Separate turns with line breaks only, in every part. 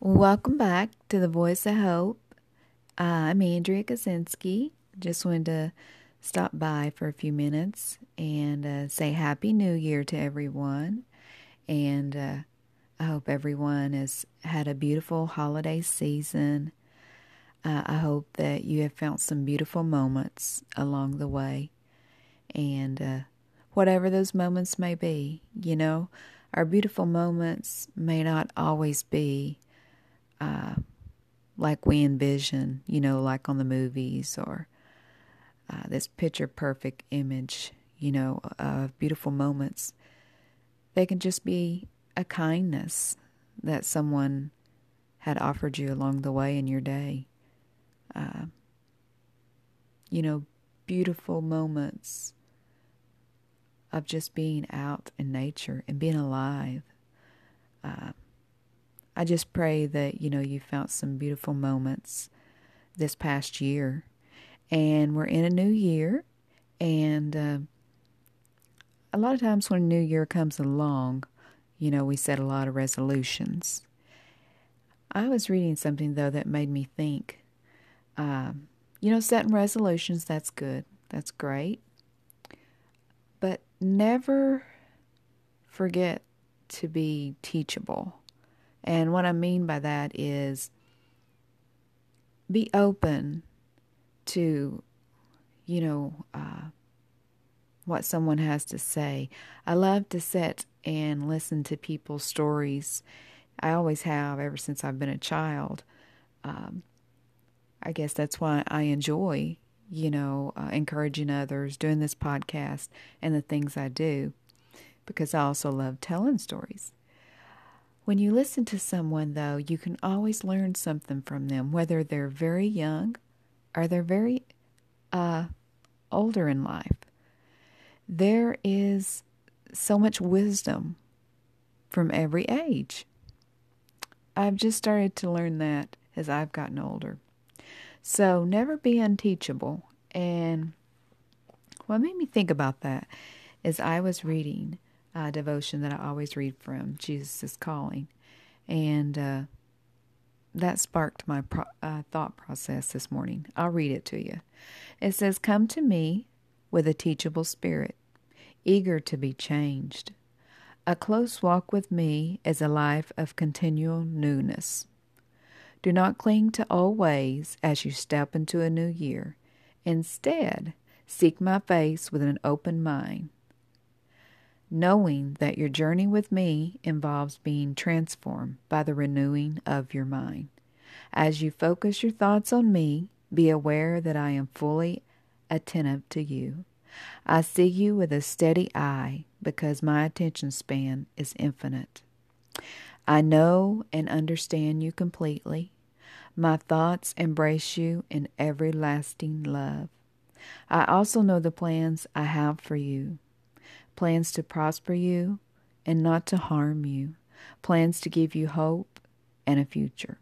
Welcome back to the Voice of Hope. I'm Andrea Kaczynski. Just wanted to stop by for a few minutes and uh, say Happy New Year to everyone. And uh, I hope everyone has had a beautiful holiday season. Uh, I hope that you have found some beautiful moments along the way. And uh, whatever those moments may be, you know, our beautiful moments may not always be uh, like we envision, you know, like on the movies or uh, this picture perfect image, you know, of beautiful moments. They can just be a kindness that someone had offered you along the way in your day. Uh, you know, beautiful moments of just being out in nature and being alive. Uh, I just pray that, you know, you found some beautiful moments this past year. And we're in a new year. And uh, a lot of times when a new year comes along, you know, we set a lot of resolutions. I was reading something, though, that made me think. Um, you know, setting resolutions, that's good. That's great. But never forget to be teachable. And what I mean by that is be open to, you know, uh, what someone has to say. I love to sit and listen to people's stories. I always have ever since I've been a child. Um, I guess that's why I enjoy, you know, uh, encouraging others, doing this podcast, and the things I do, because I also love telling stories. When you listen to someone, though, you can always learn something from them, whether they're very young or they're very uh, older in life. There is so much wisdom from every age. I've just started to learn that as I've gotten older. So never be unteachable. And what made me think about that is I was reading uh, devotion that I always read from, Jesus is Calling. And uh, that sparked my pro- uh, thought process this morning. I'll read it to you. It says, Come to me with a teachable spirit, eager to be changed. A close walk with me is a life of continual newness. Do not cling to old ways as you step into a new year. Instead, seek my face with an open mind knowing that your journey with me involves being transformed by the renewing of your mind. As you focus your thoughts on me, be aware that I am fully attentive to you. I see you with a steady eye because my attention span is infinite. I know and understand you completely. My thoughts embrace you in everlasting love. I also know the plans I have for you plans to prosper you and not to harm you, plans to give you hope and a future.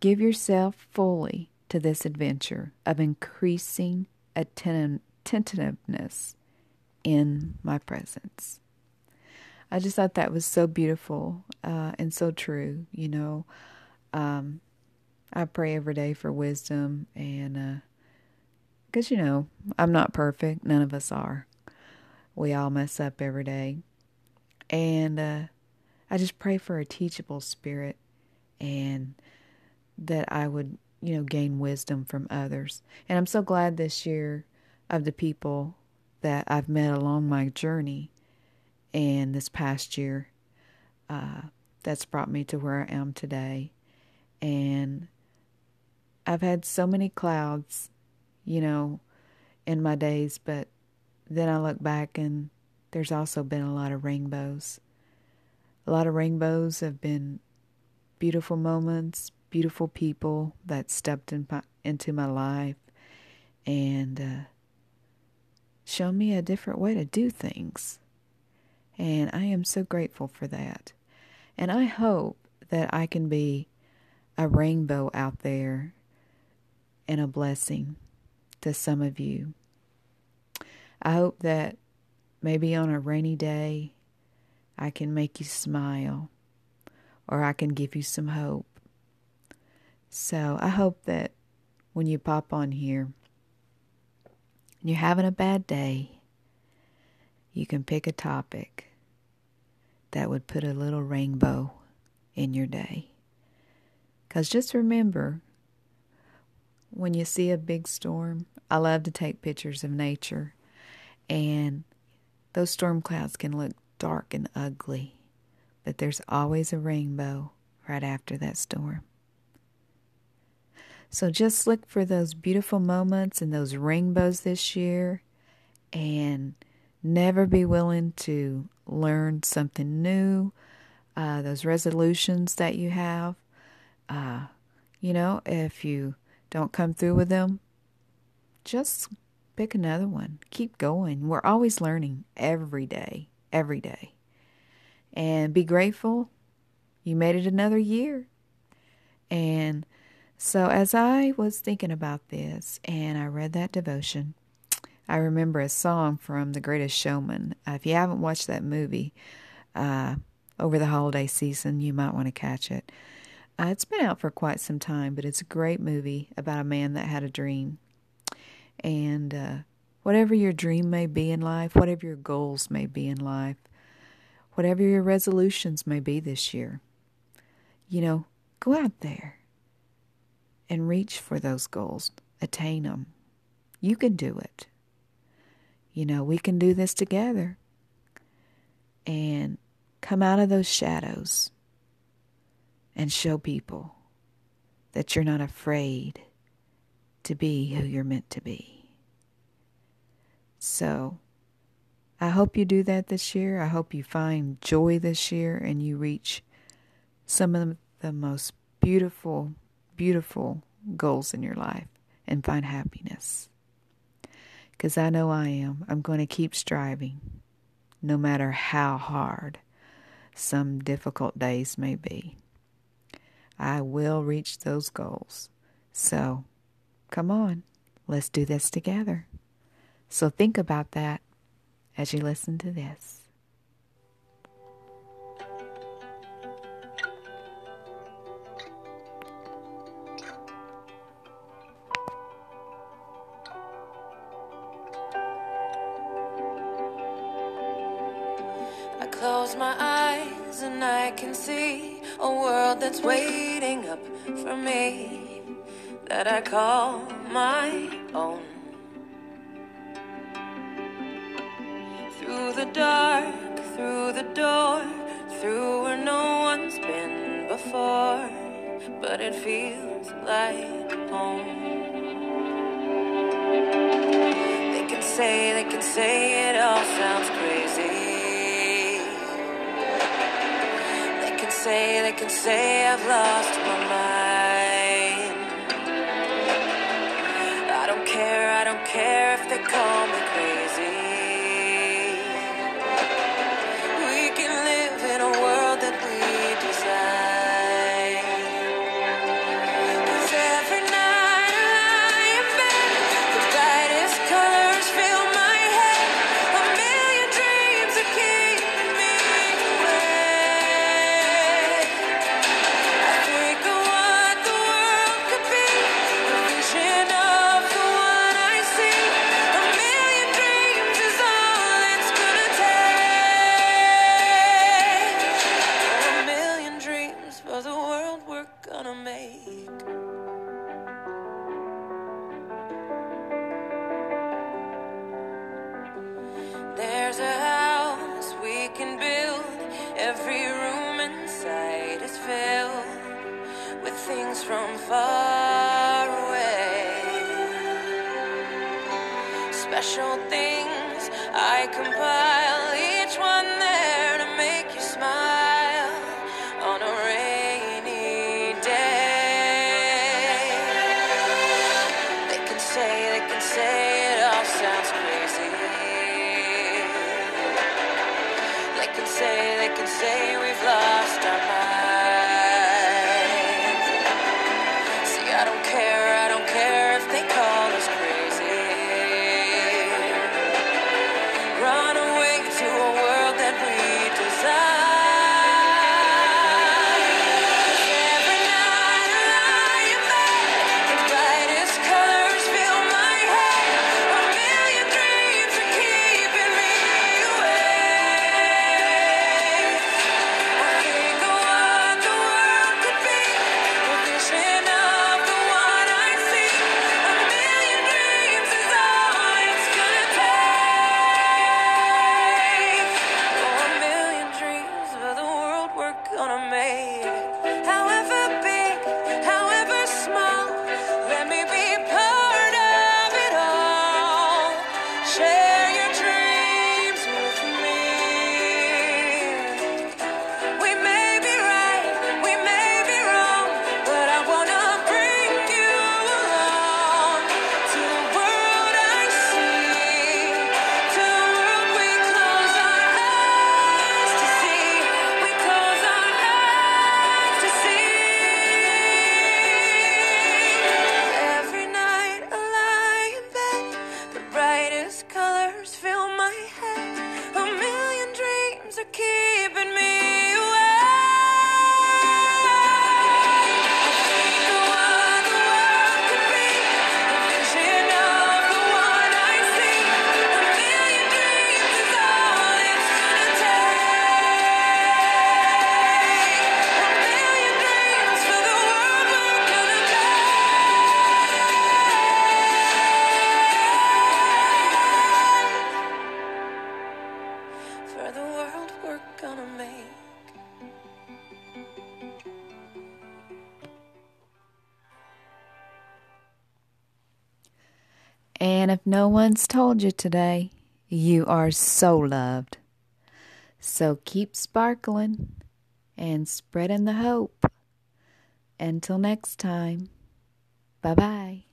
Give yourself fully to this adventure of increasing attentiveness in my presence. I just thought that was so beautiful uh, and so true. You know, um, I pray every day for wisdom, and because uh, you know I'm not perfect, none of us are. We all mess up every day. And uh, I just pray for a teachable spirit and that I would, you know, gain wisdom from others. And I'm so glad this year of the people that I've met along my journey and this past year uh, that's brought me to where I am today. And I've had so many clouds, you know, in my days, but then I look back and there's also been a lot of rainbows. A lot of rainbows have been beautiful moments, beautiful people that stepped in, into my life and uh, shown me a different way to do things. And I am so grateful for that. And I hope that I can be a rainbow out there and a blessing to some of you. I hope that maybe on a rainy day I can make you smile or I can give you some hope. So I hope that when you pop on here and you're having a bad day, you can pick a topic that would put a little rainbow in your day. Because just remember, when you see a big storm, I love to take pictures of nature, and those storm clouds can look dark and ugly, but there's always a rainbow right after that storm. So just look for those beautiful moments and those rainbows this year and never be willing to learn something new. Uh, those resolutions that you have, uh, you know, if you don't come through with them, just pick another one. Keep going. We're always learning every day, every day. And be grateful you made it another year. And so, as I was thinking about this and I read that devotion, I remember a song from The Greatest Showman. Uh, if you haven't watched that movie uh, over the holiday season, you might want to catch it. Uh, it's been out for quite some time, but it's a great movie about a man that had a dream. And uh, whatever your dream may be in life, whatever your goals may be in life, whatever your resolutions may be this year, you know, go out there and reach for those goals, attain them. You can do it. You know, we can do this together and come out of those shadows and show people that you're not afraid to be who you're meant to be. So, I hope you do that this year. I hope you find joy this year and you reach some of the most beautiful beautiful goals in your life and find happiness. Because I know I am. I'm going to keep striving, no matter how hard some difficult days may be. I will reach those goals. So, come on, let's do this together. So, think about that as you listen to this.
I close my eyes and I can see a world that's waiting up for me that I call my own. Through the dark, through the door, through where no one's been before, but it feels like home. They can say, they can say it all sounds crazy. They could say, they can say I've lost my mind. Don't care if they call me crazy. share.
And if no one's told you today, you are so loved. So keep sparkling and spreading the hope. Until next time, bye bye.